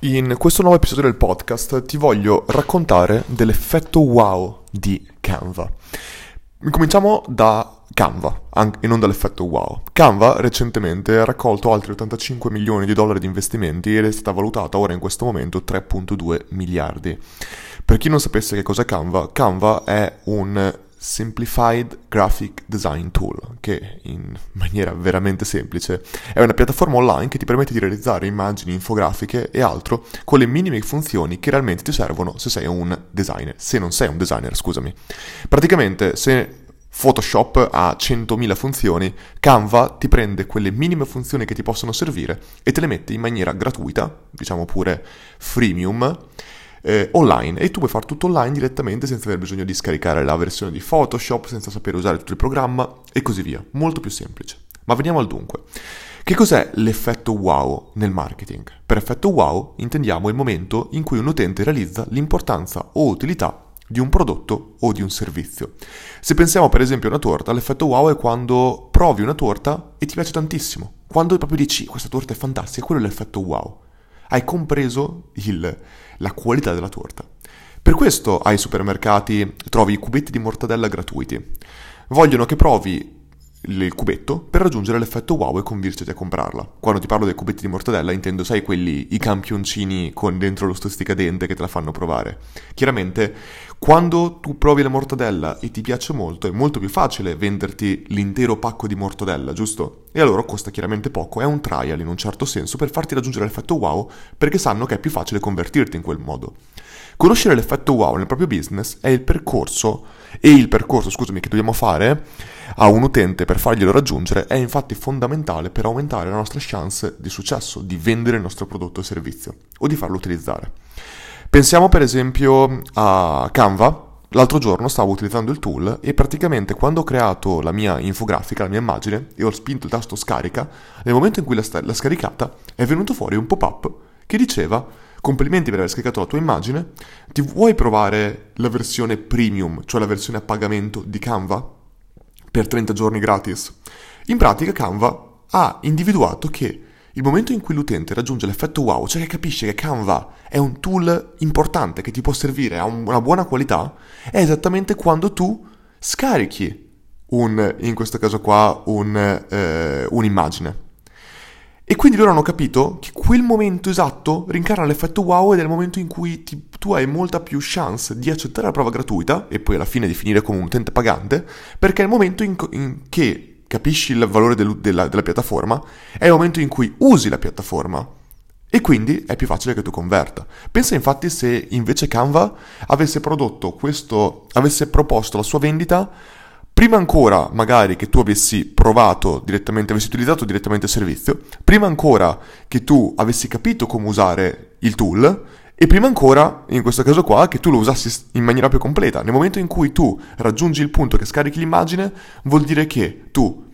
In questo nuovo episodio del podcast ti voglio raccontare dell'effetto wow di Canva. Cominciamo da Canva e non dall'effetto wow. Canva recentemente ha raccolto altri 85 milioni di dollari di investimenti ed è stata valutata ora in questo momento 3.2 miliardi. Per chi non sapesse che cos'è Canva, Canva è un Simplified Graphic Design Tool, che in maniera veramente semplice è una piattaforma online che ti permette di realizzare immagini, infografiche e altro con le minime funzioni che realmente ti servono se sei un designer, se non sei un designer, scusami. Praticamente se Photoshop ha 100.000 funzioni, Canva ti prende quelle minime funzioni che ti possono servire e te le mette in maniera gratuita, diciamo pure freemium, eh, online e tu puoi fare tutto online direttamente senza aver bisogno di scaricare la versione di Photoshop, senza sapere usare tutto il programma e così via. Molto più semplice. Ma veniamo al dunque. Che cos'è l'effetto wow nel marketing? Per effetto wow intendiamo il momento in cui un utente realizza l'importanza o utilità di un prodotto o di un servizio. Se pensiamo per esempio a una torta, l'effetto wow è quando provi una torta e ti piace tantissimo. Quando proprio dici questa torta è fantastica, quello è l'effetto wow hai compreso il, la qualità della torta. Per questo ai supermercati trovi i cubetti di mortadella gratuiti. Vogliono che provi il cubetto per raggiungere l'effetto wow e convincerti a comprarla. Quando ti parlo dei cubetti di mortadella intendo, sai, quelli, i campioncini con dentro lo stossicadente che te la fanno provare. Chiaramente, quando tu provi la mortadella e ti piace molto, è molto più facile venderti l'intero pacco di mortadella, giusto? E allora costa chiaramente poco, è un trial in un certo senso per farti raggiungere l'effetto wow, perché sanno che è più facile convertirti in quel modo. Conoscere l'effetto wow nel proprio business è il percorso, e il percorso, scusami, che dobbiamo fare a un utente per farglielo raggiungere è infatti fondamentale per aumentare la nostra chance di successo, di vendere il nostro prodotto o servizio o di farlo utilizzare. Pensiamo per esempio a Canva. L'altro giorno stavo utilizzando il tool e praticamente quando ho creato la mia infografica, la mia immagine, e ho spinto il tasto scarica, nel momento in cui l'ha, scaricata è venuto fuori un pop-up che diceva complimenti per aver scaricato la tua immagine, ti vuoi provare la versione premium, cioè la versione a pagamento di Canva? Per 30 giorni gratis. In pratica Canva ha individuato che il momento in cui l'utente raggiunge l'effetto wow, cioè che capisce che Canva è un tool importante che ti può servire, ha una buona qualità, è esattamente quando tu scarichi un, in questo caso qua, un, eh, un'immagine. E quindi loro hanno capito che quel momento esatto rincarna l'effetto wow ed è il momento in cui ti, tu hai molta più chance di accettare la prova gratuita e poi alla fine di finire come un utente pagante, perché è il momento in, in che capisci il valore del, della, della piattaforma, è il momento in cui usi la piattaforma. E quindi è più facile che tu converta. Pensa infatti se invece Canva avesse prodotto questo, avesse proposto la sua vendita prima ancora magari che tu avessi provato direttamente, avessi utilizzato direttamente il servizio, prima ancora che tu avessi capito come usare il tool e prima ancora, in questo caso qua, che tu lo usassi in maniera più completa. Nel momento in cui tu raggiungi il punto che scarichi l'immagine, vuol dire che tu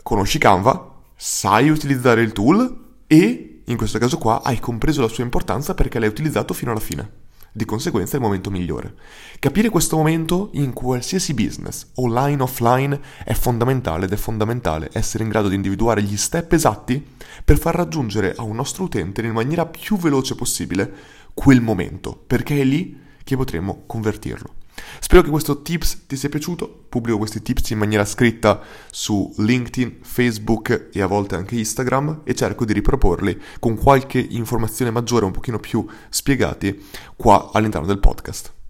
conosci Canva, sai utilizzare il tool e, in questo caso qua, hai compreso la sua importanza perché l'hai utilizzato fino alla fine. Di conseguenza è il momento migliore. Capire questo momento in qualsiasi business, online offline, è fondamentale ed è fondamentale essere in grado di individuare gli step esatti per far raggiungere a un nostro utente in maniera più veloce possibile quel momento, perché è lì che potremo convertirlo. Spero che questo tips ti sia piaciuto, pubblico questi tips in maniera scritta su LinkedIn, Facebook e a volte anche Instagram e cerco di riproporli con qualche informazione maggiore, un pochino più spiegati qua all'interno del podcast.